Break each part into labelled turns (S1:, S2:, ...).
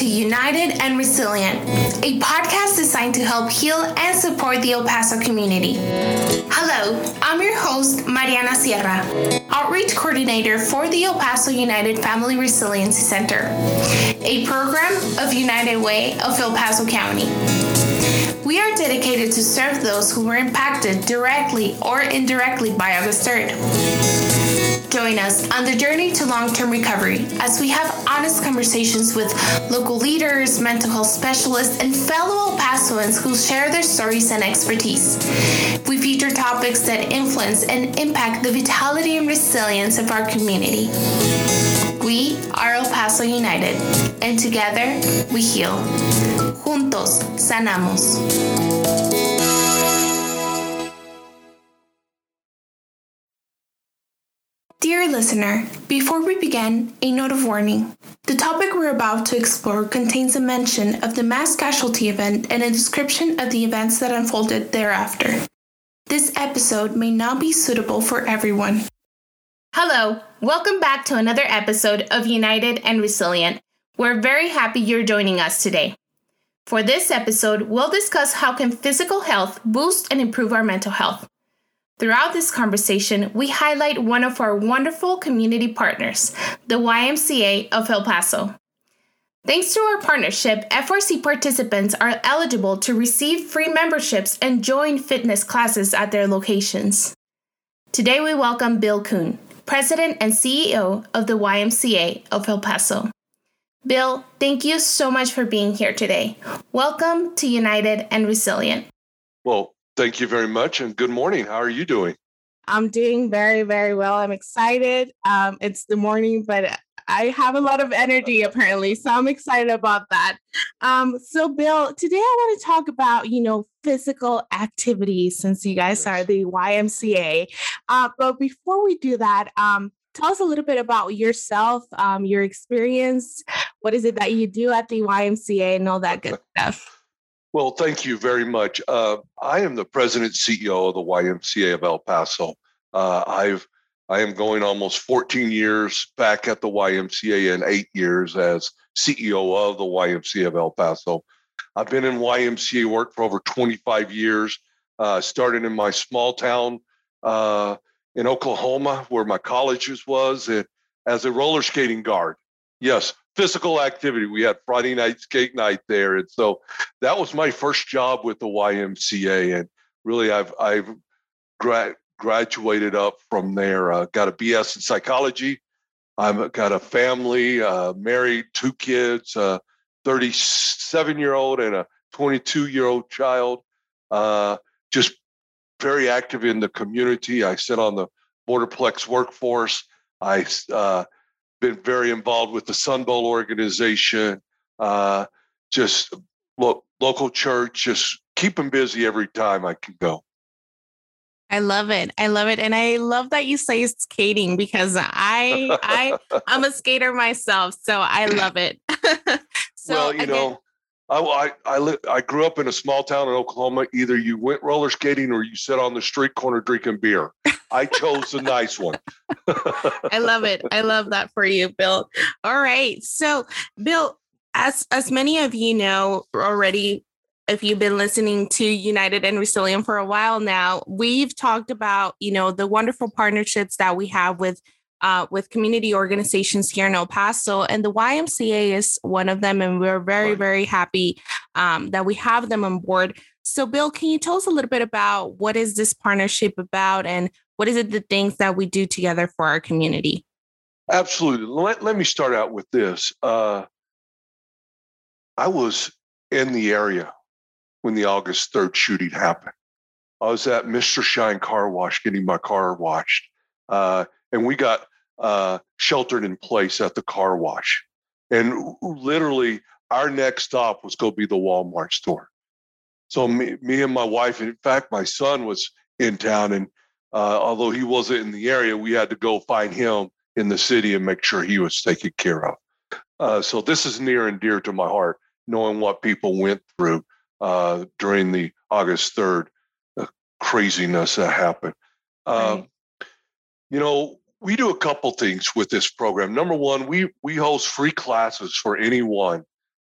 S1: to United and Resilient, a podcast designed to help heal and support the El Paso community. Hello, I'm your host, Mariana Sierra, Outreach Coordinator for the El Paso United Family Resiliency Center, a program of United Way of El Paso County. We are dedicated to serve those who were impacted directly or indirectly by August 3rd. Join us on the journey to long term recovery as we have honest conversations with local leaders, mental health specialists, and fellow El Pasoans who share their stories and expertise. We feature topics that influence and impact the vitality and resilience of our community. We are El Paso United, and together we heal. Juntos sanamos. Dear listener, before we begin, a note of warning. The topic we're about to explore contains a mention of the mass casualty event and a description of the events that unfolded thereafter. This episode may not be suitable for everyone. Hello, welcome back to another episode of United and Resilient. We're very happy you're joining us today. For this episode, we'll discuss how can physical health boost and improve our mental health. Throughout this conversation, we highlight one of our wonderful community partners, the YMCA of El Paso. Thanks to our partnership, FRC participants are eligible to receive free memberships and join fitness classes at their locations. Today, we welcome Bill Kuhn, President and CEO of the YMCA of El Paso. Bill, thank you so much for being here today. Welcome to United and Resilient.
S2: Well, Thank you very much and good morning. How are you doing?
S3: I'm doing very, very well. I'm excited. Um, it's the morning, but I have a lot of energy apparently, so I'm excited about that. Um, so, Bill, today I want to talk about you know physical activity since you guys are the YMCA. Uh, but before we do that, um, tell us a little bit about yourself, um, your experience. What is it that you do at the YMCA and all that good stuff?
S2: Well, thank you very much. Uh, I am the president CEO of the YMCA of El Paso. Uh, I've I am going almost 14 years back at the YMCA and eight years as CEO of the YMCA of El Paso. I've been in YMCA work for over 25 years. Uh, started in my small town uh, in Oklahoma, where my college was, and as a roller skating guard. Yes, physical activity. We had Friday night skate night there, and so that was my first job with the YMCA. And really, I've I've gra- graduated up from there. Uh, got a BS in psychology. I've got a family, uh, married, two kids, a 37 year old and a 22 year old child. Uh, just very active in the community. I sit on the Borderplex workforce. I uh, been very involved with the Sun Bowl organization, uh, just lo- local church, just keep them busy every time I can go.
S3: I love it. I love it. And I love that you say skating because I I I'm a skater myself. So I love it.
S2: so well, you again, know, I, I, I, I grew up in a small town in Oklahoma. Either you went roller skating or you sit on the street corner drinking beer. I chose the nice one.
S3: I love it. I love that for you, Bill. All right. So, Bill, as as many of you know already, if you've been listening to United and Resilient for a while now, we've talked about, you know, the wonderful partnerships that we have with uh, with community organizations here in El Paso, and the YMCA is one of them. And we're very, very happy um, that we have them on board. So, Bill, can you tell us a little bit about what is this partnership about, and what is it the things that we do together for our community?
S2: Absolutely. Let, let me start out with this. Uh, I was in the area when the August 3rd shooting happened. I was at Mr. Shine Car Wash getting my car washed. Uh, and we got uh, sheltered in place at the car wash. And literally, our next stop was going to be the Walmart store. So me, me and my wife, in fact, my son was in town, and uh, although he wasn't in the area, we had to go find him in the city and make sure he was taken care of. Uh, so this is near and dear to my heart, knowing what people went through uh, during the August third craziness that happened. Um, right. You know, we do a couple things with this program. Number one, we we host free classes for anyone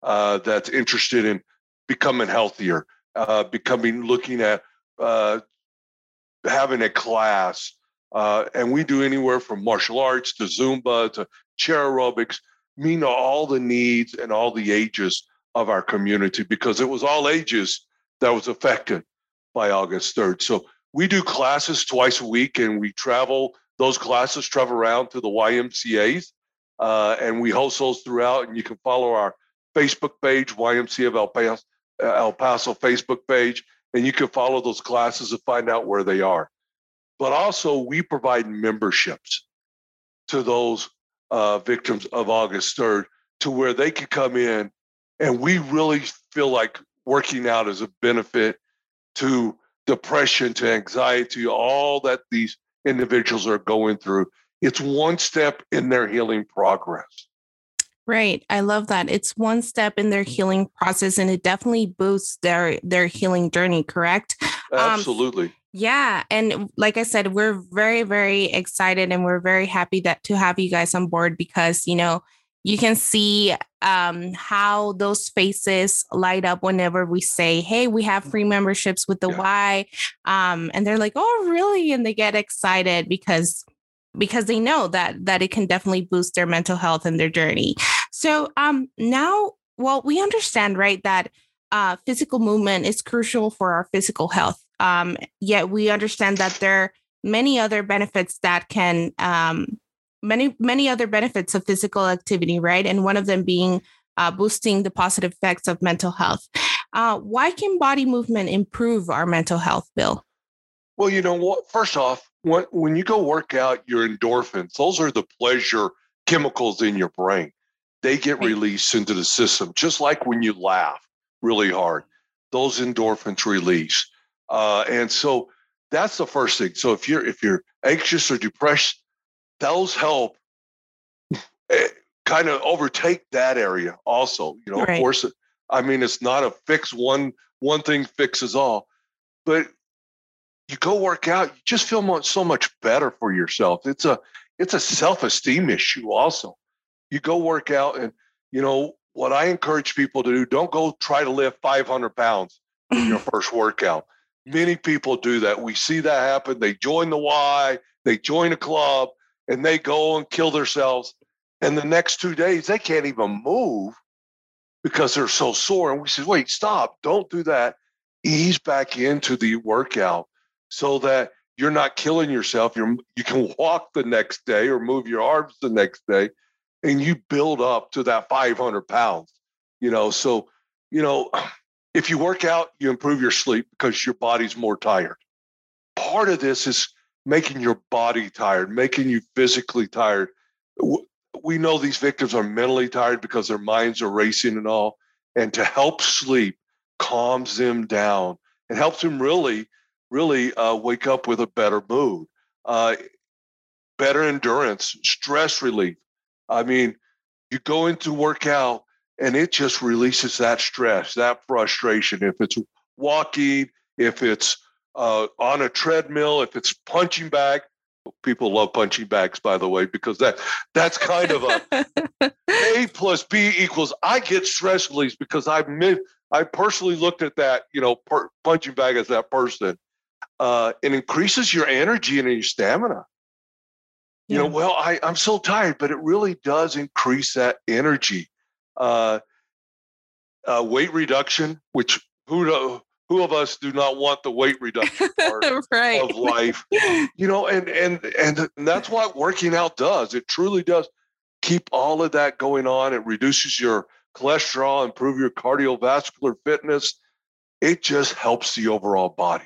S2: uh, that's interested in becoming healthier, uh, becoming looking at uh, having a class. Uh, and we do anywhere from martial arts to Zumba to chair aerobics, mean all the needs and all the ages of our community because it was all ages that was affected by August 3rd. So we do classes twice a week and we travel, those classes travel around to the YMCAs uh, and we host those throughout. And you can follow our Facebook page, YMCA of El Paso, uh, El Paso Facebook page, and you can follow those classes and find out where they are. But also, we provide memberships to those uh, victims of August 3rd to where they can come in and we really feel like working out is a benefit to depression, to anxiety, all that these individuals are going through. It's one step in their healing progress.
S3: Right. I love that. It's one step in their healing process and it definitely boosts their their healing journey, correct?
S2: Um, Absolutely. Um,
S3: yeah, and like I said, we're very very excited and we're very happy that to have you guys on board because, you know, you can see um, how those faces light up whenever we say, Hey, we have free memberships with the yeah. Y. Um, and they're like, Oh, really? And they get excited because because they know that that it can definitely boost their mental health and their journey. So um now well we understand right that uh, physical movement is crucial for our physical health. Um, yet we understand that there are many other benefits that can um, many many other benefits of physical activity, right? And one of them being uh, boosting the positive effects of mental health. Uh, why can body movement improve our mental health, Bill?
S2: Well, you know what? First off, when, when you go work out your endorphins, those are the pleasure chemicals in your brain. They get released into the system, just like when you laugh really hard, those endorphins release. Uh, and so that's the first thing. So if you're if you're anxious or depressed, those help eh, kind of overtake that area also. You know, right. of course, I mean it's not a fix one one thing fixes all, but you go work out, you just feel much, so much better for yourself. It's a it's a self-esteem issue also. You go work out and you know what I encourage people to do, don't go try to lift 500 pounds in your first workout. Many people do that. We see that happen. They join the Y, they join a club, and they go and kill themselves. And the next two days, they can't even move because they're so sore. And we said, wait, stop, don't do that. Ease back into the workout so that you're not killing yourself. You're, you can walk the next day or move your arms the next day and you build up to that 500 pounds, you know. So, you know, if you work out, you improve your sleep because your body's more tired. Part of this is making your body tired, making you physically tired. We know these victims are mentally tired because their minds are racing and all. And to help sleep calms them down and helps them really really uh, wake up with a better mood, uh, better endurance, stress relief. I mean, you go into workout and it just releases that stress, that frustration. If it's walking, if it's uh, on a treadmill, if it's punching bag, people love punching bags, by the way, because that that's kind of a A plus B equals. I get stress release because I I personally looked at that, you know, per, punching bag as that person, uh, it increases your energy and your stamina. Yeah. You know, well, I, I'm so tired, but it really does increase that energy. Uh, uh, weight reduction, which who do, who of us do not want the weight reduction part right. of life? You know, and and and that's what working out does. It truly does keep all of that going on. It reduces your cholesterol, improve your cardiovascular fitness. It just helps the overall body.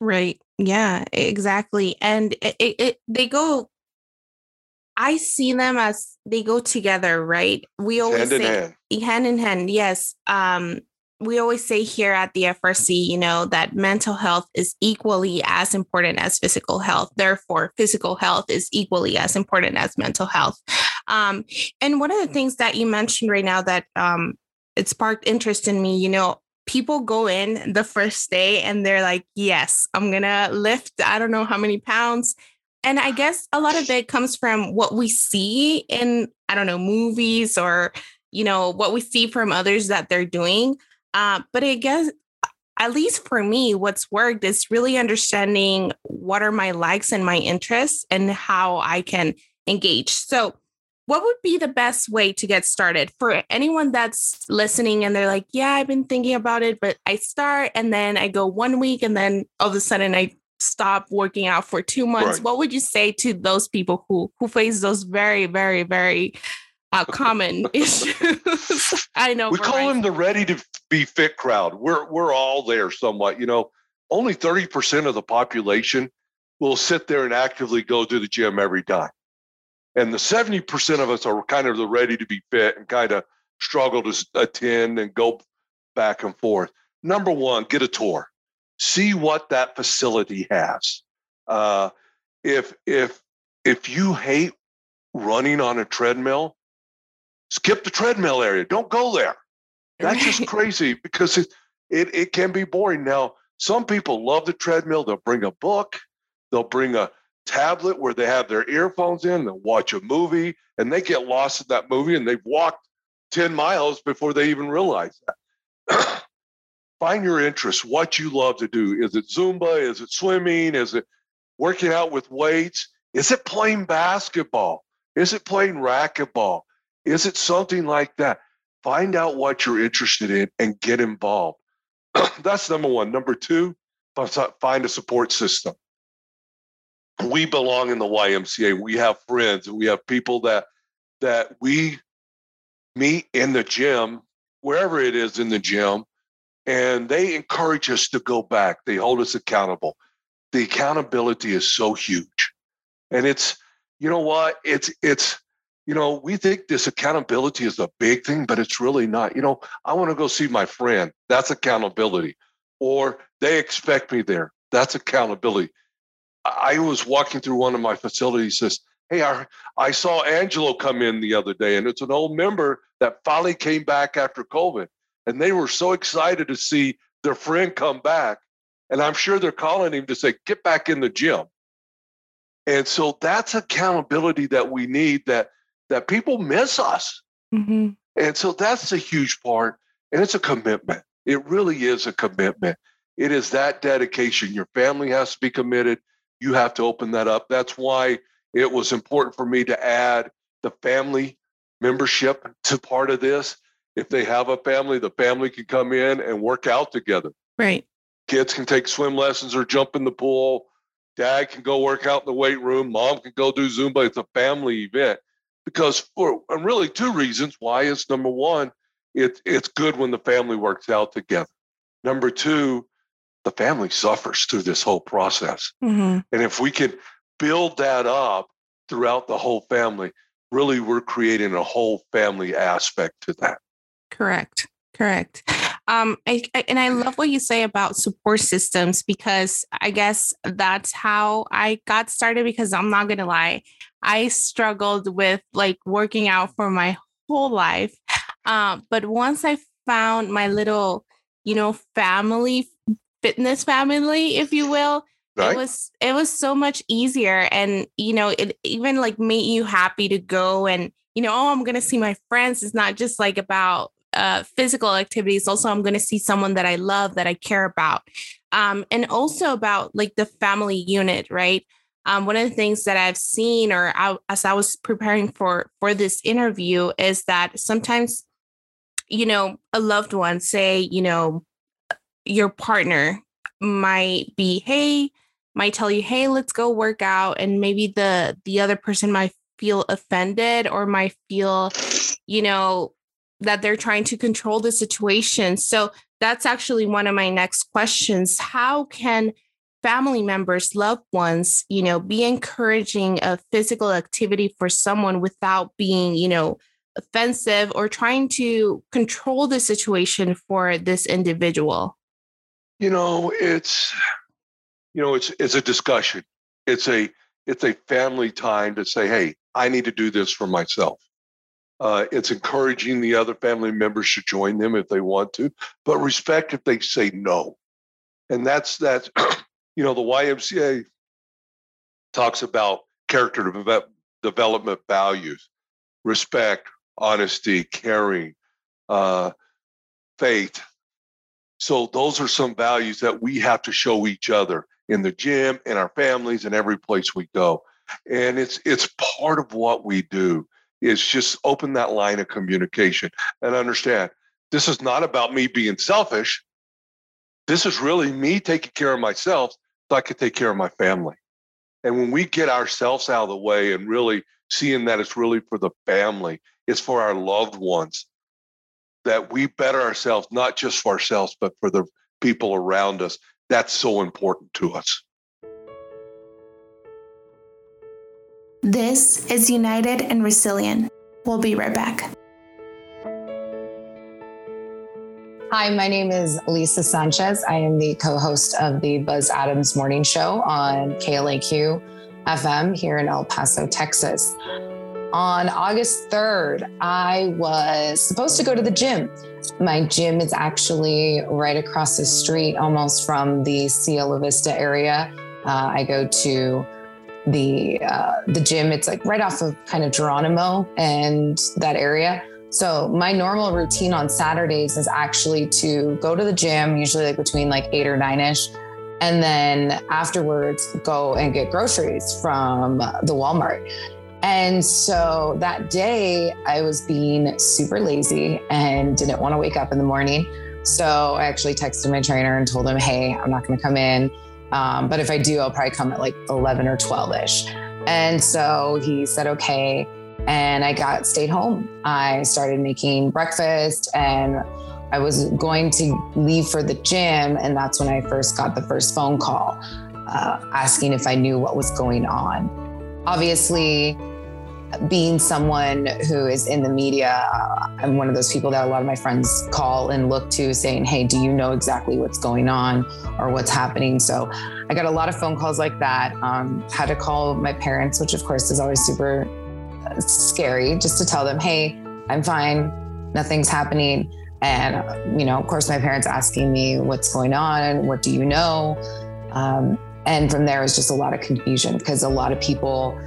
S3: Right. Yeah, exactly. And it, it, it, they go I see them as they go together, right? We always hand say in hand. hand in hand. Yes. Um we always say here at the FRC, you know, that mental health is equally as important as physical health. Therefore, physical health is equally as important as mental health. Um, and one of the things that you mentioned right now that um, it sparked interest in me, you know, people go in the first day and they're like, yes, I'm going to lift, I don't know how many pounds. And I guess a lot of it comes from what we see in, I don't know, movies or, you know, what we see from others that they're doing. Uh, but I guess, at least for me, what's worked is really understanding what are my likes and my interests and how I can engage. So, what would be the best way to get started for anyone that's listening and they're like, yeah, I've been thinking about it, but I start and then I go one week and then all of a sudden I stop working out for two months. Right. What would you say to those people who who face those very, very, very uh, common issues? I know
S2: we call them the ready to be fit crowd. We're we're all there somewhat. You know, only thirty percent of the population will sit there and actively go to the gym every day. And the 70% of us are kind of the ready to be fit and kind of struggle to attend and go back and forth. Number one, get a tour. See what that facility has. Uh, if if if you hate running on a treadmill, skip the treadmill area. Don't go there. That's just crazy because it, it it can be boring. Now, some people love the treadmill. They'll bring a book. They'll bring a tablet where they have their earphones in and watch a movie and they get lost in that movie and they've walked 10 miles before they even realize that. Find your interest, what you love to do. Is it Zumba? Is it swimming? Is it working out with weights? Is it playing basketball? Is it playing racquetball? Is it something like that? Find out what you're interested in and get involved. That's number one. Number two, find a support system we belong in the YMCA. We have friends. We have people that that we meet in the gym, wherever it is in the gym, and they encourage us to go back. They hold us accountable. The accountability is so huge. And it's, you know what? It's it's you know, we think this accountability is a big thing, but it's really not. You know, I want to go see my friend. That's accountability. Or they expect me there. That's accountability. I was walking through one of my facilities. Says, "Hey, I, I saw Angelo come in the other day, and it's an old member that finally came back after COVID, and they were so excited to see their friend come back, and I'm sure they're calling him to say, get back in the gym." And so that's accountability that we need. That that people miss us, mm-hmm. and so that's a huge part, and it's a commitment. It really is a commitment. It is that dedication. Your family has to be committed you have to open that up. That's why it was important for me to add the family membership to part of this. If they have a family, the family can come in and work out together.
S3: Right.
S2: Kids can take swim lessons or jump in the pool. Dad can go work out in the weight room. Mom can go do Zumba. It's a family event because for and really two reasons. Why is number one, it, it's good when the family works out together. Number two, the family suffers through this whole process. Mm-hmm. And if we can build that up throughout the whole family, really we're creating a whole family aspect to that.
S3: Correct. Correct. Um, I, I, and I love what you say about support systems because I guess that's how I got started. Because I'm not gonna lie, I struggled with like working out for my whole life. Um, but once I found my little, you know, family fitness family, if you will. Right. It was it was so much easier, and you know, it even like made you happy to go and you know, oh, I'm gonna see my friends. It's not just like about uh, physical activities. Also, I'm going to see someone that I love, that I care about, um, and also about like the family unit, right? Um, one of the things that I've seen, or I, as I was preparing for for this interview, is that sometimes, you know, a loved one, say, you know, your partner might be, hey, might tell you, hey, let's go work out. And maybe the the other person might feel offended or might feel, you know, that they're trying to control the situation. So that's actually one of my next questions. How can family members, loved ones, you know, be encouraging of physical activity for someone without being, you know, offensive or trying to control the situation for this individual?
S2: You know, it's you know, it's it's a discussion. It's a it's a family time to say, hey, I need to do this for myself. Uh, it's encouraging the other family members to join them if they want to, but respect if they say no. And that's that. you know, the YMCA talks about character development values, respect, honesty, caring, uh, faith. So those are some values that we have to show each other in the gym, in our families, and every place we go. And it's it's part of what we do is just open that line of communication and understand this is not about me being selfish. This is really me taking care of myself so I can take care of my family. And when we get ourselves out of the way and really seeing that it's really for the family, it's for our loved ones, that we better ourselves, not just for ourselves, but for the people around us. That's so important to us.
S1: This is United and Resilient. We'll be right back.
S4: Hi, my name is Lisa Sanchez. I am the co host of the Buzz Adams Morning Show on KLAQ FM here in El Paso, Texas. On August 3rd, I was supposed to go to the gym. My gym is actually right across the street, almost from the Cielo Vista area. Uh, I go to the uh, the gym. It's like right off of kind of Geronimo and that area. So my normal routine on Saturdays is actually to go to the gym, usually like between like eight or nine ish, and then afterwards go and get groceries from the Walmart. And so that day I was being super lazy and didn't want to wake up in the morning. So I actually texted my trainer and told him, hey, I'm not going to come in. Um, but if I do, I'll probably come at like 11 or 12 ish. And so he said, okay. And I got stayed home. I started making breakfast and I was going to leave for the gym. And that's when I first got the first phone call uh, asking if I knew what was going on. Obviously, being someone who is in the media, uh, I'm one of those people that a lot of my friends call and look to saying, Hey, do you know exactly what's going on or what's happening? So I got a lot of phone calls like that. Um, had to call my parents, which of course is always super uh, scary, just to tell them, Hey, I'm fine, nothing's happening. And, you know, of course, my parents asking me what's going on, and what do you know? Um, and from there just a lot of confusion because a lot of people,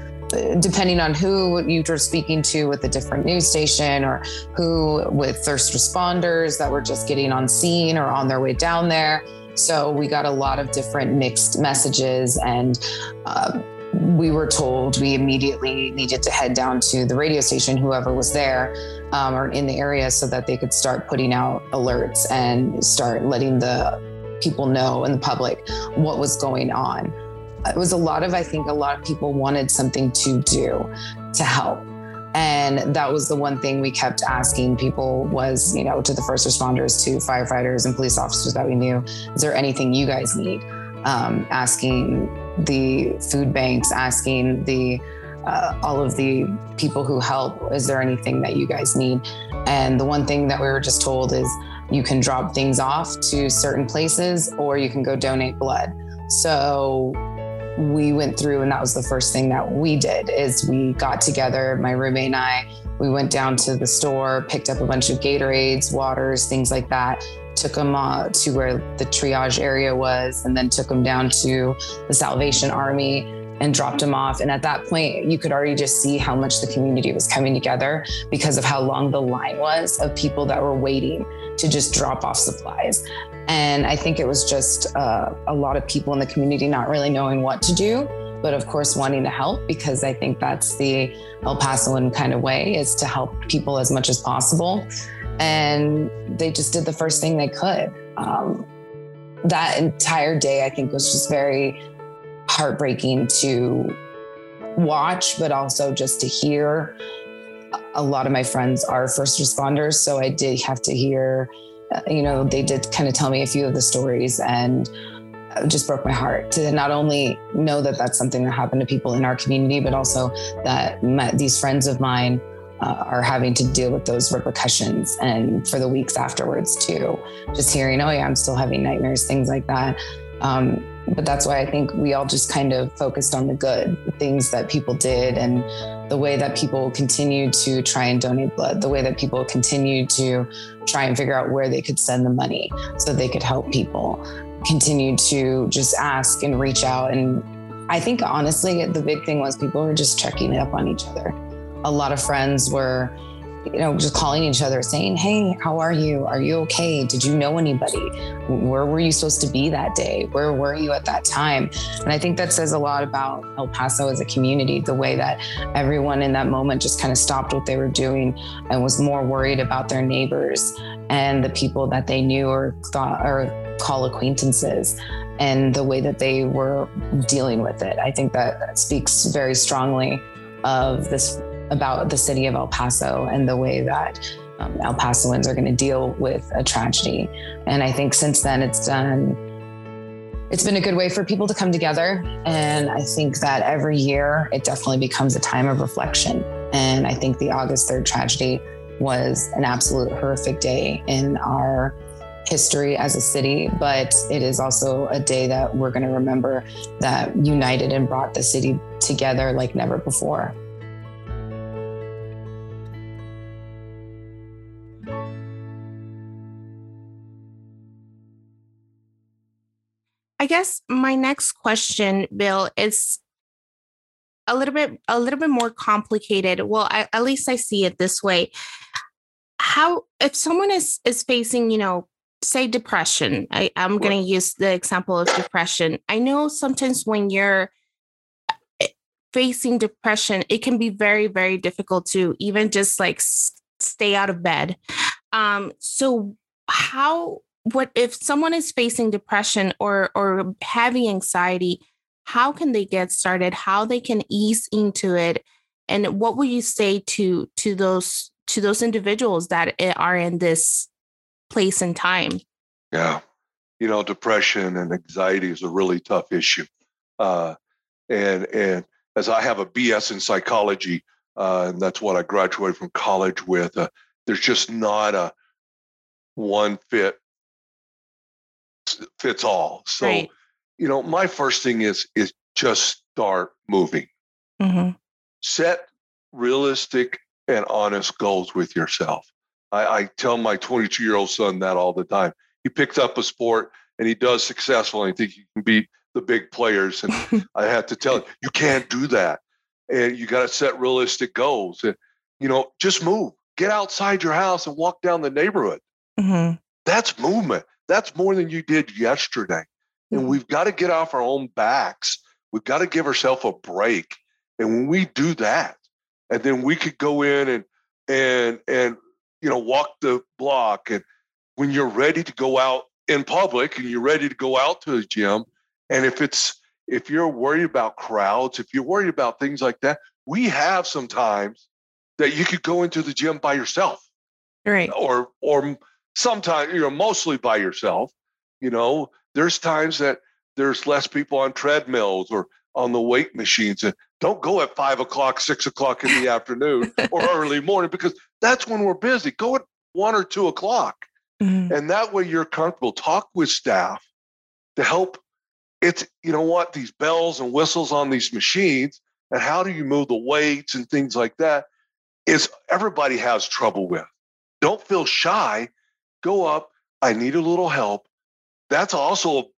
S4: depending on who you were speaking to with a different news station or who with first responders that were just getting on scene or on their way down there. So we got a lot of different mixed messages and uh, we were told we immediately needed to head down to the radio station, whoever was there um, or in the area, so that they could start putting out alerts and start letting the people know and the public what was going on it was a lot of, I think a lot of people wanted something to do to help. And that was the one thing we kept asking people was, you know, to the first responders, to firefighters and police officers that we knew, is there anything you guys need? Um, asking the food banks, asking the uh, all of the people who help, is there anything that you guys need? And the one thing that we were just told is you can drop things off to certain places or you can go donate blood. So we went through and that was the first thing that we did is we got together my roommate and i we went down to the store picked up a bunch of gatorades waters things like that took them uh, to where the triage area was and then took them down to the salvation army and dropped them off and at that point you could already just see how much the community was coming together because of how long the line was of people that were waiting to just drop off supplies and I think it was just uh, a lot of people in the community not really knowing what to do, but of course wanting to help because I think that's the El Pasoan kind of way is to help people as much as possible. And they just did the first thing they could. Um, that entire day, I think, was just very heartbreaking to watch, but also just to hear. A lot of my friends are first responders, so I did have to hear uh, you know, they did kind of tell me a few of the stories and just broke my heart to not only know that that's something that happened to people in our community, but also that my, these friends of mine uh, are having to deal with those repercussions and for the weeks afterwards too. Just hearing, oh yeah, I'm still having nightmares, things like that. Um, but that's why I think we all just kind of focused on the good, the things that people did, and the way that people continued to try and donate blood, the way that people continued to try and figure out where they could send the money so they could help people, continue to just ask and reach out. And I think honestly, the big thing was people were just checking up on each other. A lot of friends were you know, just calling each other saying, Hey, how are you? Are you okay? Did you know anybody? Where were you supposed to be that day? Where were you at that time? And I think that says a lot about El Paso as a community, the way that everyone in that moment just kind of stopped what they were doing and was more worried about their neighbors and the people that they knew or thought or call acquaintances and the way that they were dealing with it. I think that speaks very strongly of this about the city of El Paso and the way that um, El Pasoans are going to deal with a tragedy. And I think since then it's done, it's been a good way for people to come together. And I think that every year it definitely becomes a time of reflection. And I think the August 3rd tragedy was an absolute horrific day in our history as a city, but it is also a day that we're going to remember that united and brought the city together like never before.
S3: Guess my next question, Bill, is a little bit a little bit more complicated. Well, I, at least I see it this way. How if someone is is facing, you know, say depression. I, I'm going to use the example of depression. I know sometimes when you're eh, facing depression, it can be very, very difficult to even just like s- stay out of bed. Um, so how what if someone is facing depression or or heavy anxiety how can they get started? How they can ease into it? And what would you say to to those to those individuals that are in this place and time?
S2: Yeah. You know depression and anxiety is a really tough issue. Uh, and and as i have a bs in psychology uh, and that's what i graduated from college with uh, there's just not a one fit fits all. So, right. you know, my first thing is is just start moving. Mm-hmm. Set realistic and honest goals with yourself. I, I tell my 22 year old son that all the time. He picked up a sport and he does successful, and I think he can beat the big players. And I have to tell him, you can't do that. And you got to set realistic goals. And, you know, just move. Get outside your house and walk down the neighborhood. Mm-hmm. That's movement. That's more than you did yesterday. And mm-hmm. we've got to get off our own backs. We've got to give ourselves a break. And when we do that, and then we could go in and and and you know walk the block and when you're ready to go out in public and you're ready to go out to the gym and if it's if you're worried about crowds if you're worried about things like that we have sometimes that you could go into the gym by yourself
S3: right
S2: or or sometimes you know mostly by yourself you know there's times that there's less people on treadmills or on the weight machines and don't go at five o'clock six o'clock in the afternoon or early morning because that's when we're busy. Go at one or two o'clock. Mm-hmm. and that way you're comfortable. Talk with staff to help. It's you know what these bells and whistles on these machines and how do you move the weights and things like that is everybody has trouble with. Don't feel shy go up. I need a little help. That's also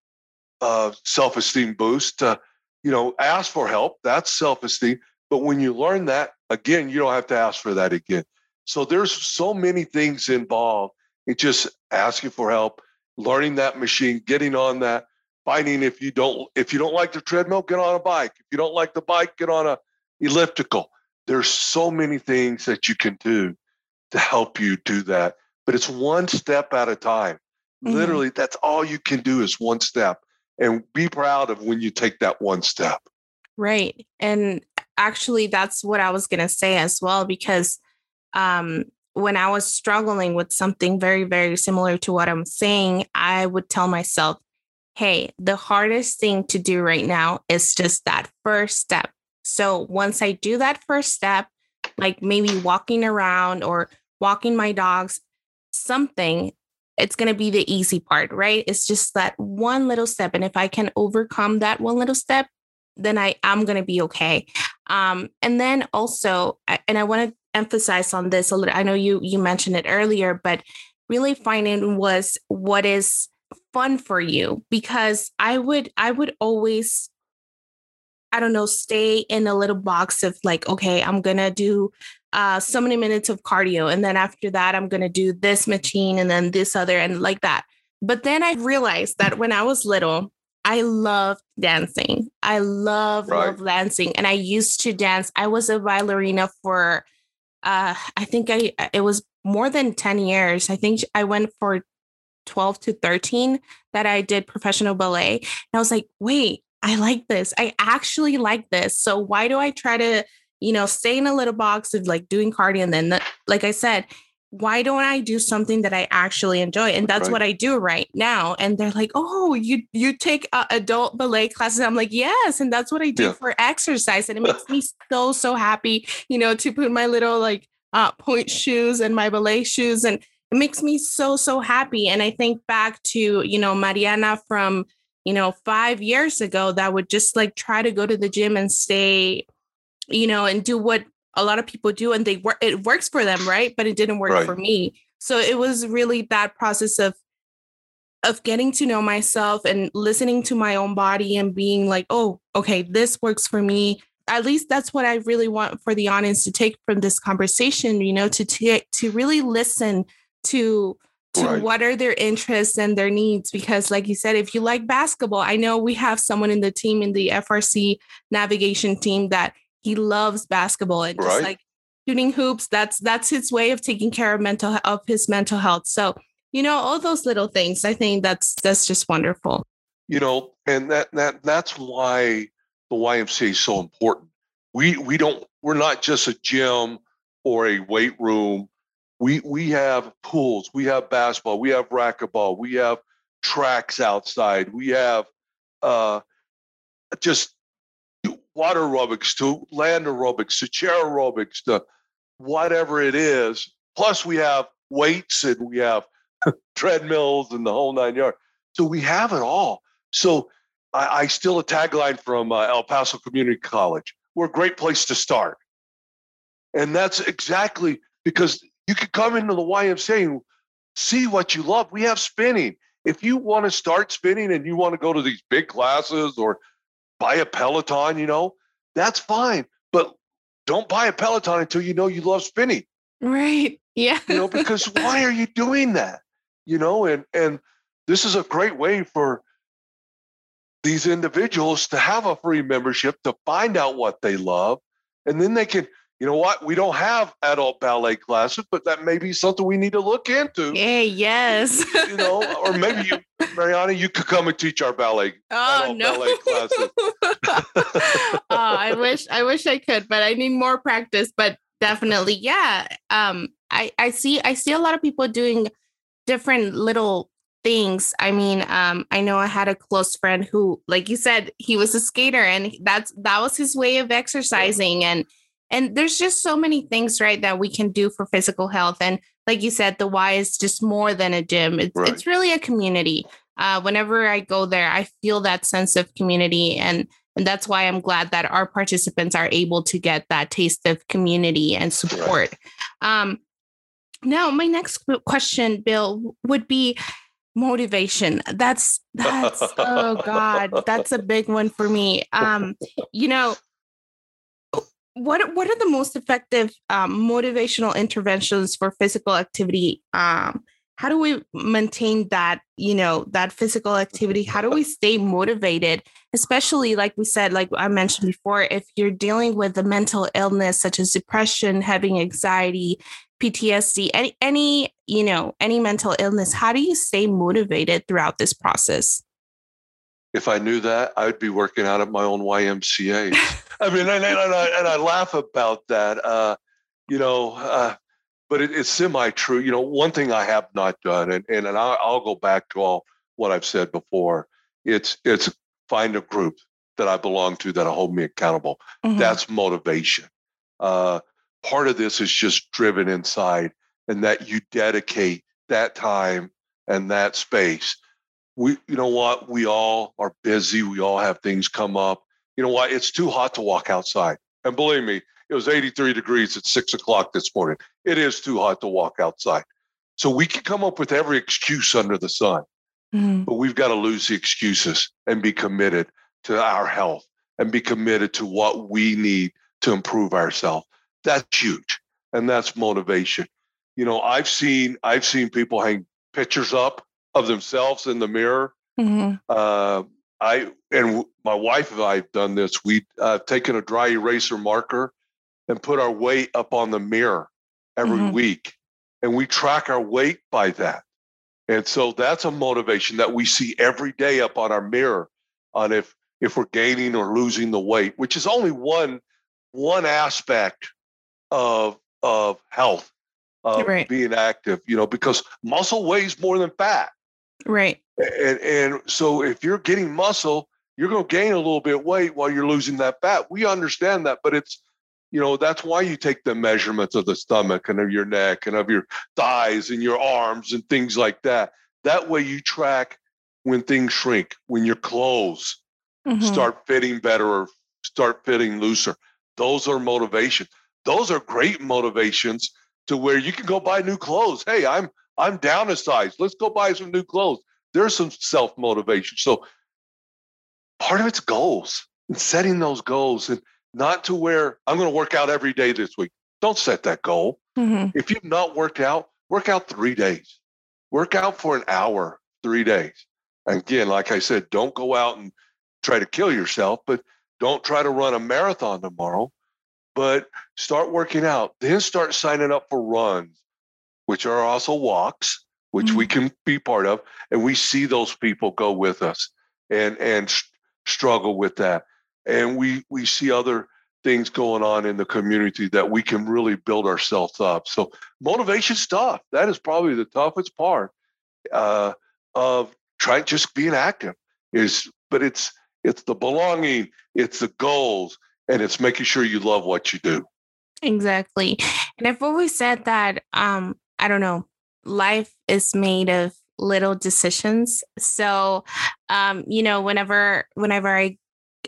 S2: a self-esteem boost. To, you know, ask for help. That's self-esteem. But when you learn that, again, you don't have to ask for that again. So there's so many things involved in just asking for help, learning that machine, getting on that, finding if you don't if you don't like the treadmill, get on a bike. If you don't like the bike, get on a elliptical. There's so many things that you can do to help you do that but it's one step at a time. Mm-hmm. Literally, that's all you can do is one step and be proud of when you take that one step.
S3: Right. And actually, that's what I was going to say as well, because um, when I was struggling with something very, very similar to what I'm saying, I would tell myself, hey, the hardest thing to do right now is just that first step. So once I do that first step, like maybe walking around or walking my dogs, something, it's going to be the easy part, right? It's just that one little step. And if I can overcome that one little step, then I am going to be okay. Um, and then also, and I want to emphasize on this a little. I know you you mentioned it earlier, but really finding was what is fun for you because I would I would always I don't know, stay in a little box of like, okay, I'm gonna do uh, so many minutes of cardio. And then after that, I'm going to do this machine and then this other and like that. But then I realized that when I was little, I loved dancing. I love, right. love dancing. And I used to dance. I was a ballerina for, uh, I think I, it was more than 10 years. I think I went for 12 to 13 that I did professional ballet. And I was like, wait, I like this. I actually like this. So why do I try to, you know, stay in a little box of like doing cardio and then, the, like I said, why don't I do something that I actually enjoy? And that's right. what I do right now. And they're like, "Oh, you you take uh, adult ballet classes?" I'm like, "Yes," and that's what I do yeah. for exercise, and it makes me so so happy, you know, to put my little like uh, pointe shoes and my ballet shoes, and it makes me so so happy. And I think back to you know Mariana from you know five years ago that would just like try to go to the gym and stay, you know, and do what a lot of people do and they work it works for them right but it didn't work right. for me so it was really that process of of getting to know myself and listening to my own body and being like oh okay this works for me at least that's what i really want for the audience to take from this conversation you know to take to really listen to to right. what are their interests and their needs because like you said if you like basketball i know we have someone in the team in the frc navigation team that he loves basketball and just right. like shooting hoops. That's that's his way of taking care of mental of his mental health. So you know all those little things. I think that's that's just wonderful.
S2: You know, and that that that's why the YMCA is so important. We we don't we're not just a gym or a weight room. We we have pools, we have basketball, we have racquetball, we have tracks outside, we have uh, just water aerobics to land aerobics to chair aerobics to whatever it is. Plus, we have weights and we have treadmills and the whole nine yards. So we have it all. So I, I steal a tagline from uh, El Paso Community College. We're a great place to start. And that's exactly because you could come into the YMCA and see what you love. We have spinning. If you want to start spinning and you want to go to these big classes or buy a Peloton, you know, that's fine. But don't buy a Peloton until you know you love spinning.
S3: Right. Yeah.
S2: you know, because why are you doing that? You know, and and this is a great way for these individuals to have a free membership to find out what they love and then they can you know what? We don't have adult ballet classes, but that may be something we need to look into.
S3: Yeah, yes.
S2: you know, or maybe you, Mariana, you could come and teach our ballet.
S3: Oh no. Ballet classes. oh, I wish I wish I could, but I need more practice. But definitely, yeah. Um, I I see I see a lot of people doing different little things. I mean, um, I know I had a close friend who, like you said, he was a skater, and that's that was his way of exercising and and there's just so many things, right, that we can do for physical health. And like you said, the Y is just more than a gym. It's right. it's really a community. Uh, whenever I go there, I feel that sense of community, and and that's why I'm glad that our participants are able to get that taste of community and support. Right. Um, now, my next question, Bill, would be motivation. That's that's oh god, that's a big one for me. Um, you know, what what are the most effective um, motivational interventions for physical activity? Um, how do we maintain that you know that physical activity? How do we stay motivated? Especially like we said like i mentioned before if you're dealing with a mental illness such as depression having anxiety ptsd any any you know any mental illness how do you stay motivated throughout this process
S2: if I knew that, I'd be working out at my own YMCA. I mean, and, and, I, and I laugh about that, uh, you know, uh, but it, it's semi true. You know, one thing I have not done, and, and, and I'll, I'll go back to all what I've said before. It's it's find a group that I belong to that'll hold me accountable. Mm-hmm. That's motivation. Uh, part of this is just driven inside, and that you dedicate that time and that space we you know what? We all are busy. We all have things come up. You know what? It's too hot to walk outside. And believe me it was 83 degrees at six o'clock this morning. It is too hot to walk outside. So we can come up with every excuse under the sun mm-hmm. but we've got to lose the excuses and be committed to our health and be committed to what we need to improve ourselves. That's huge and that's motivation. You know, I've seen I've seen people hang pictures up of themselves in the mirror. Mm-hmm. Uh, I and my wife and I have done this. We've uh, taken a dry eraser marker and put our weight up on the mirror every mm-hmm. week, and we track our weight by that. And so that's a motivation that we see every day up on our mirror on if if we're gaining or losing the weight, which is only one one aspect of of health of right. being active, you know, because muscle weighs more than fat.
S3: Right.
S2: And and so if you're getting muscle, you're going to gain a little bit of weight while you're losing that fat. We understand that, but it's you know that's why you take the measurements of the stomach and of your neck and of your thighs and your arms and things like that. That way you track when things shrink, when your clothes mm-hmm. start fitting better or start fitting looser. Those are motivation. Those are great motivations to where you can go buy new clothes. Hey, I'm I'm down a size. Let's go buy some new clothes. There's some self motivation. So part of it's goals and setting those goals and not to where I'm going to work out every day this week. Don't set that goal. Mm-hmm. If you've not worked out, work out three days. Work out for an hour, three days. And again, like I said, don't go out and try to kill yourself, but don't try to run a marathon tomorrow. But start working out. Then start signing up for runs, which are also walks, which mm-hmm. we can be part of. And we see those people go with us and and struggle with that and we we see other things going on in the community that we can really build ourselves up. So motivation stuff that is probably the toughest part uh, of trying just being active is, but it's it's the belonging, it's the goals, and it's making sure you love what you do.
S3: Exactly, and I've always said that um, I don't know, life is made of little decisions. So, um, you know, whenever whenever I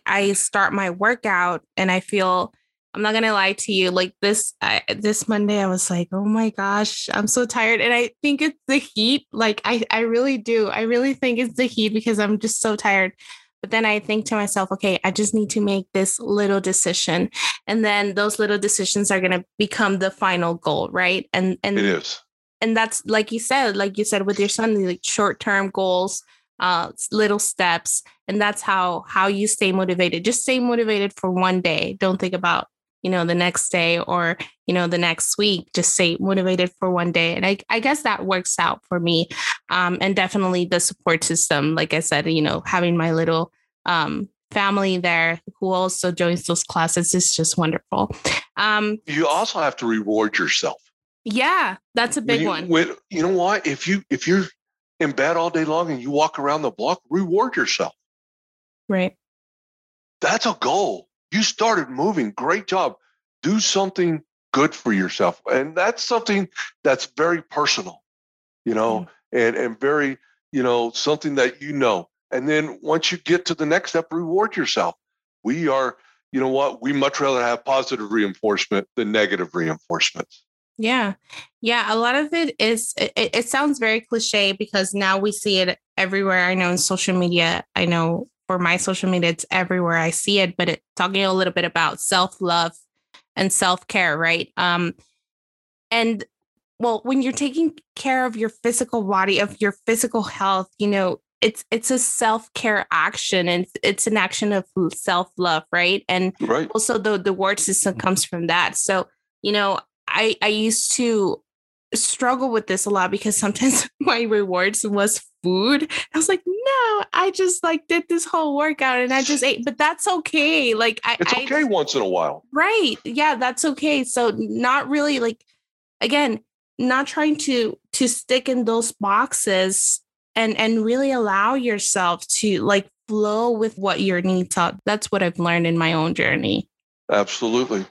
S3: I start my workout and I feel I'm not gonna lie to you. Like this, I, this Monday, I was like, "Oh my gosh, I'm so tired," and I think it's the heat. Like I, I really do. I really think it's the heat because I'm just so tired. But then I think to myself, okay, I just need to make this little decision, and then those little decisions are gonna become the final goal, right? And and
S2: it is.
S3: And that's like you said, like you said with your son, like short term goals uh, little steps and that's how how you stay motivated just stay motivated for one day don't think about you know the next day or you know the next week just stay motivated for one day and i, I guess that works out for me um, and definitely the support system like i said you know having my little um, family there who also joins those classes is just wonderful um,
S2: you also have to reward yourself
S3: yeah that's a big
S2: you,
S3: one
S2: when, you know what if you if you're in bed all day long and you walk around the block, reward yourself.
S3: Right.
S2: That's a goal. You started moving. Great job. Do something good for yourself. And that's something that's very personal, you know, mm. and, and very, you know, something that you know. And then once you get to the next step, reward yourself. We are, you know what, we much rather have positive reinforcement than negative reinforcements.
S3: Yeah. Yeah. A lot of it is, it, it sounds very cliche because now we see it everywhere. I know in social media, I know for my social media, it's everywhere I see it, but it's talking a little bit about self love and self care, right? Um, and well, when you're taking care of your physical body, of your physical health, you know, it's it's a self-care action and it's an action of self-love right and
S2: right.
S3: also the the word system comes from that so you know I I used to struggle with this a lot because sometimes my rewards was food. I was like, no, I just like did this whole workout and I just ate, but that's okay. Like I
S2: It's okay
S3: I,
S2: once in a while.
S3: Right. Yeah, that's okay. So not really like again, not trying to to stick in those boxes and and really allow yourself to like flow with what your needs are. That's what I've learned in my own journey.
S2: Absolutely.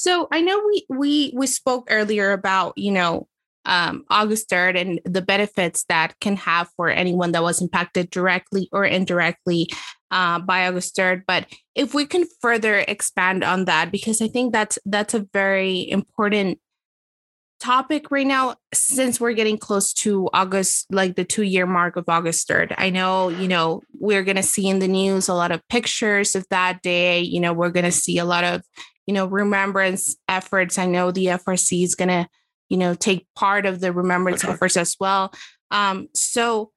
S3: So I know we we we spoke earlier about you know um, August third and the benefits that can have for anyone that was impacted directly or indirectly uh, by August third. But if we can further expand on that, because I think that's that's a very important topic right now since we're getting close to August, like the two year mark of August 3rd. I know, you know, we're going to see in the news a lot of pictures of that day. You know, we're going to see a lot of, you know, remembrance efforts. I know the FRC is going to, you know, take part of the remembrance okay. efforts as well. Um, so,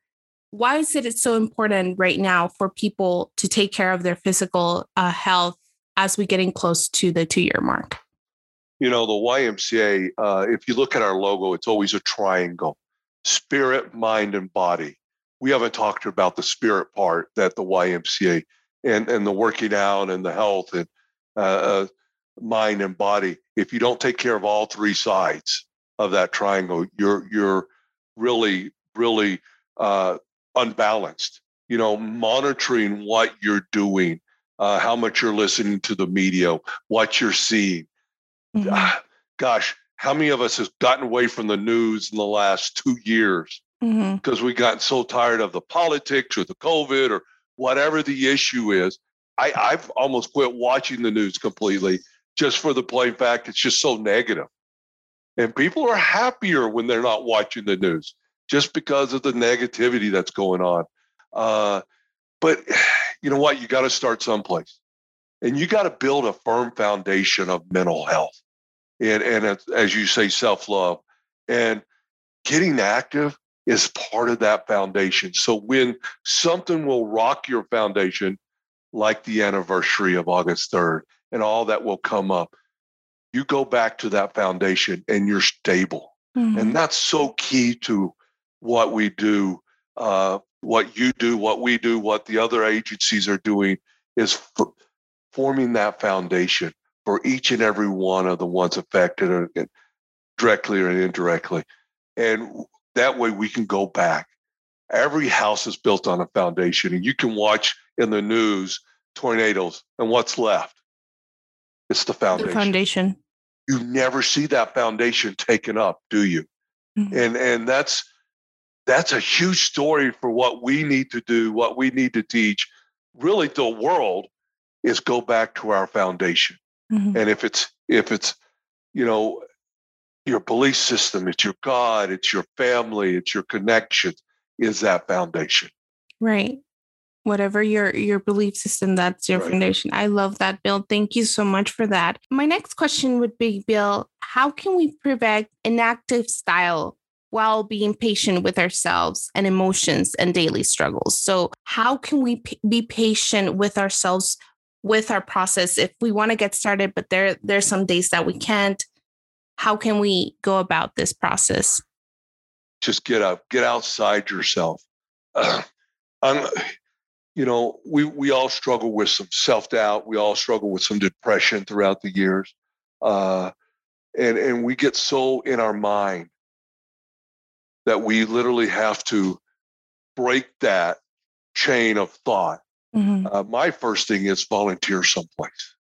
S3: why is it so important right now for people to take care of their physical uh, health as we getting close to the two year mark?
S2: You know, the YMCA, uh, if you look at our logo, it's always a triangle spirit, mind, and body. We haven't talked about the spirit part that the YMCA and, and the working out and the health and uh, uh, mind and body. If you don't take care of all three sides of that triangle, you're you're really really uh, unbalanced. You know, monitoring what you're doing, uh, how much you're listening to the media, what you're seeing, Mm-hmm. Ah, gosh, how many of us has gotten away from the news in the last two years mm-hmm. because we got so tired of the politics or the COVID or whatever the issue is? I, I've almost quit watching the news completely just for the plain fact it's just so negative. And people are happier when they're not watching the news just because of the negativity that's going on. Uh, but you know what? You got to start someplace and you got to build a firm foundation of mental health and and as you say self-love and getting active is part of that foundation so when something will rock your foundation like the anniversary of august 3rd and all that will come up you go back to that foundation and you're stable mm-hmm. and that's so key to what we do uh, what you do what we do what the other agencies are doing is f- forming that foundation for each and every one of the ones affected directly or indirectly. And that way we can go back. Every house is built on a foundation, and you can watch in the news tornadoes, and what's left? It's the foundation.
S3: The foundation.
S2: You never see that foundation taken up, do you? Mm-hmm. And and that's that's a huge story for what we need to do, what we need to teach, really the world is go back to our foundation. Mm-hmm. And if it's if it's you know your belief system, it's your God, it's your family, it's your connections, is that foundation.
S3: Right. Whatever your your belief system, that's your right. foundation. I love that, Bill. Thank you so much for that. My next question would be, Bill, how can we prevent inactive style while being patient with ourselves and emotions and daily struggles? So, how can we p- be patient with ourselves with our process if we want to get started but there there's some days that we can't how can we go about this process
S2: just get up get outside yourself uh, you know we we all struggle with some self-doubt we all struggle with some depression throughout the years uh, and and we get so in our mind that we literally have to break that chain of thought Mm-hmm. Uh, my first thing is volunteer someplace.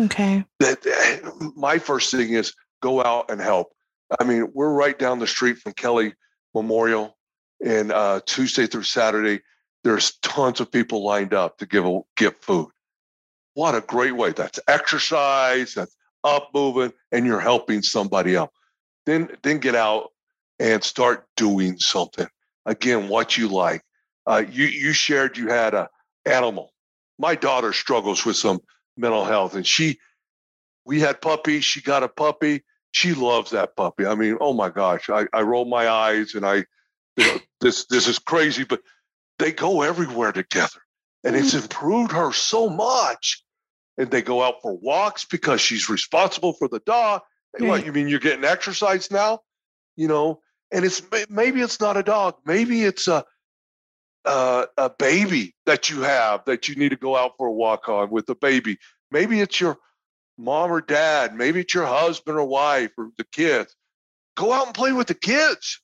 S3: Okay.
S2: That my first thing is go out and help. I mean, we're right down the street from Kelly Memorial, and uh, Tuesday through Saturday, there's tons of people lined up to give a, give food. What a great way! That's exercise. That's up moving, and you're helping somebody else. Then then get out and start doing something. Again, what you like. Uh, you you shared you had a animal. My daughter struggles with some mental health, and she, we had puppies. She got a puppy. She loves that puppy. I mean, oh my gosh, I, I roll my eyes and I, you know, this this is crazy, but they go everywhere together, and it's mm-hmm. improved her so much. And they go out for walks because she's responsible for the dog. Right. What you mean? You're getting exercise now, you know? And it's maybe it's not a dog. Maybe it's a uh, a baby that you have that you need to go out for a walk on with the baby. Maybe it's your mom or dad. Maybe it's your husband or wife or the kids. Go out and play with the kids.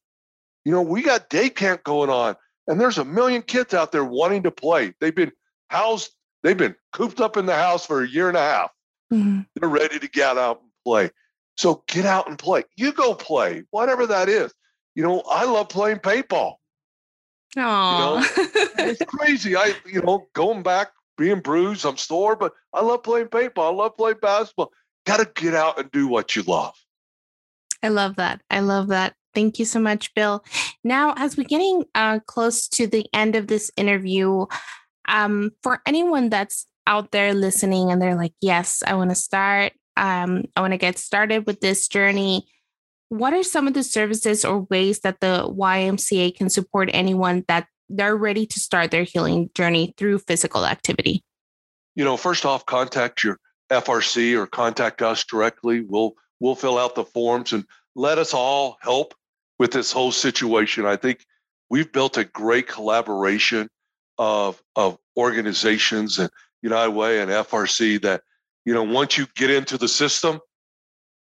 S2: You know, we got day camp going on, and there's a million kids out there wanting to play. They've been housed, they've been cooped up in the house for a year and a half. Mm-hmm. They're ready to get out and play. So get out and play. You go play, whatever that is. You know, I love playing paintball.
S3: Oh,
S2: you know? it's crazy. I, you know, going back, being bruised, I'm sore, but I love playing paintball. I love playing basketball. Got to get out and do what you love.
S3: I love that. I love that. Thank you so much, Bill. Now, as we're getting uh, close to the end of this interview, um, for anyone that's out there listening and they're like, yes, I want to start um, I want to get started with this journey, what are some of the services or ways that the YMCA can support anyone that they're ready to start their healing journey through physical activity?
S2: You know, first off, contact your FRC or contact us directly. We'll we'll fill out the forms and let us all help with this whole situation. I think we've built a great collaboration of of organizations and United Way and FRC that you know once you get into the system,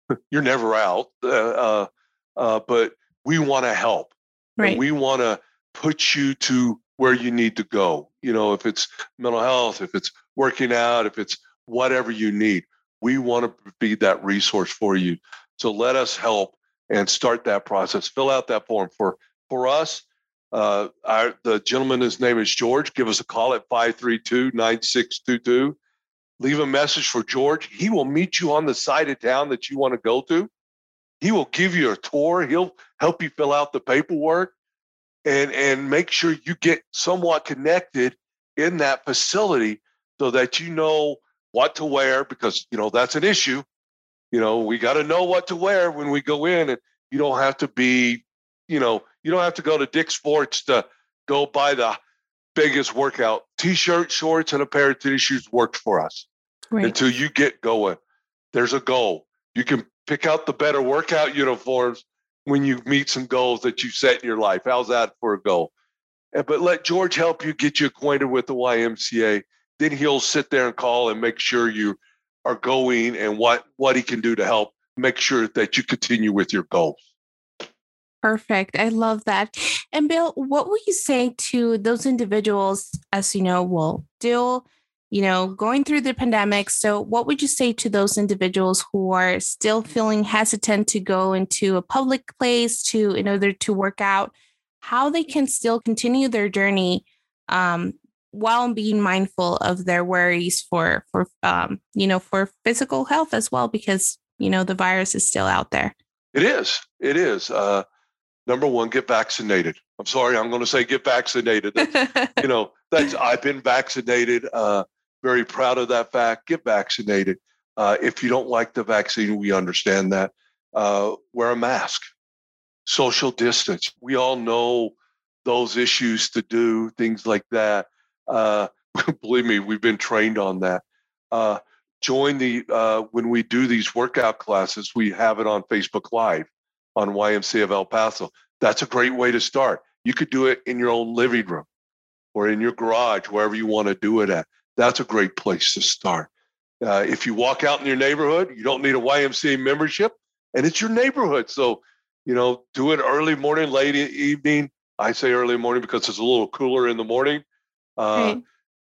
S2: you're never out. Uh, uh, uh, but we want to help.
S3: Right.
S2: we want to put you to where you need to go. You know, if it's mental health, if it's working out, if it's whatever you need, we want to be that resource for you. So let us help and start that process. Fill out that form for for us. Uh, our, the gentleman, his name is George. Give us a call at 532 9622 leave a message for George. He will meet you on the side of town that you want to go to. He will give you a tour. He'll help you fill out the paperwork and and make sure you get somewhat connected in that facility so that you know what to wear because you know that's an issue. You know, we got to know what to wear when we go in and you don't have to be, you know, you don't have to go to Dick's Sports to go buy the biggest workout. T-shirt, shorts, and a pair of tennis shoes worked for us
S3: Right.
S2: until you get going. There's a goal. You can pick out the better workout uniforms when you meet some goals that you set in your life. How's that for a goal? But let George help you get you acquainted with the YMCA. Then he'll sit there and call and make sure you are going and what what he can do to help make sure that you continue with your goals.
S3: Perfect. I love that. And Bill, what will you say to those individuals, as you know, will still, you know, going through the pandemic? So, what would you say to those individuals who are still feeling hesitant to go into a public place to in order to work out? How they can still continue their journey um, while being mindful of their worries for for um, you know for physical health as well, because you know the virus is still out there.
S2: It is. It is. Uh, number one, get vaccinated. I'm sorry, I'm going to say get vaccinated. You know, that's I've been vaccinated. Uh, very proud of that fact. Get vaccinated. Uh, if you don't like the vaccine, we understand that. Uh, wear a mask. Social distance. We all know those issues to do things like that. Uh, believe me, we've been trained on that. Uh, join the uh, when we do these workout classes. We have it on Facebook Live on YMCA of El Paso. That's a great way to start. You could do it in your own living room or in your garage, wherever you want to do it at. That's a great place to start. Uh, if you walk out in your neighborhood, you don't need a YMCA membership, and it's your neighborhood. So, you know, do it early morning, late evening. I say early morning because it's a little cooler in the morning. Uh,
S3: Right.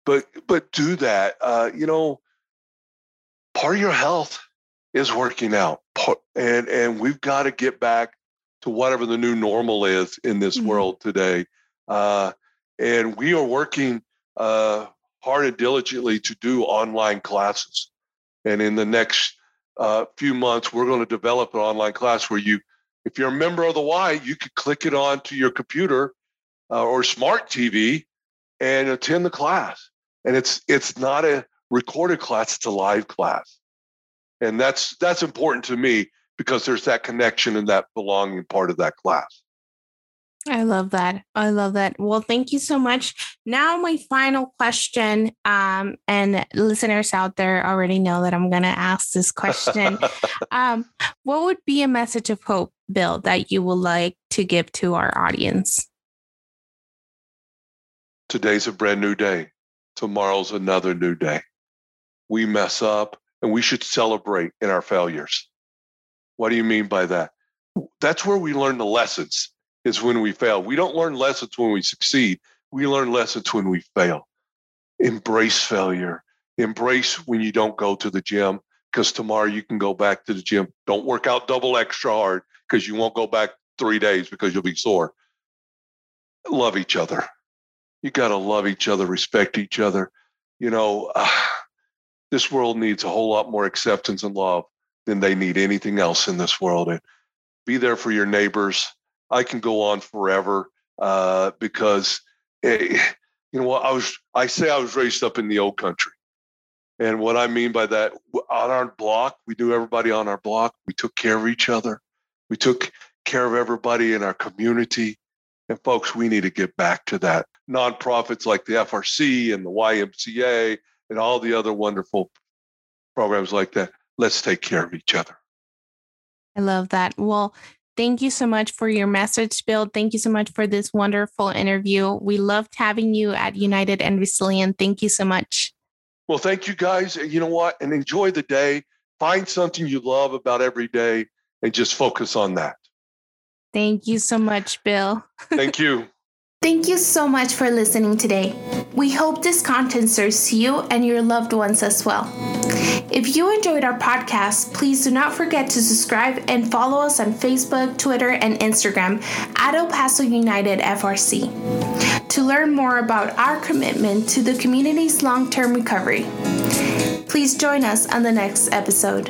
S2: But but do that. Uh, you know, part of your health is working out, Part- and and we've got to get back to whatever the new normal is in this
S3: Mhm.
S2: world today. Uh, and we are working uh, hard and diligently to do online classes. And in the next uh, few months, we're going to develop an online class where you, if you're a member of the Y, you could click it onto your computer uh, or smart TV and attend the class. And it's it's not a recorded class; it's a live class, and that's that's important to me because there's that connection and that belonging part of that class.
S3: I love that. I love that. Well, thank you so much. Now, my final question, um, and listeners out there already know that I'm going to ask this question. um, what would be a message of hope, Bill, that you would like to give to our audience?
S2: Today's a brand new day. Tomorrow's another new day. We mess up and we should celebrate in our failures. What do you mean by that? That's where we learn the lessons, is when we fail. We don't learn lessons when we succeed, we learn lessons when we fail. Embrace failure. Embrace when you don't go to the gym because tomorrow you can go back to the gym. Don't work out double extra hard because you won't go back three days because you'll be sore. Love each other you got to love each other, respect each other. You know, uh, this world needs a whole lot more acceptance and love than they need anything else in this world. And be there for your neighbors. I can go on forever uh, because, eh, you know what? I was I say I was raised up in the old country, And what I mean by that, on our block, we knew everybody on our block. We took care of each other. We took care of everybody in our community. And folks, we need to get back to that. Nonprofits like the FRC and the YMCA and all the other wonderful programs like that. Let's take care of each other.
S5: I love that. Well, thank you so much for your message, Bill. Thank you so much for this wonderful interview. We loved having you at United and Resilient. Thank you so much.
S2: Well, thank you guys. You know what? And enjoy the day. Find something you love about every day and just focus on that.
S5: Thank you so much, Bill.
S2: Thank you.
S3: Thank you so much for listening today. We hope this content serves you and your loved ones as well. If you enjoyed our podcast, please do not forget to subscribe and follow us on Facebook, Twitter, and Instagram at El Paso United FRC to learn more about our commitment to the community's long term recovery. Please join us on the next episode.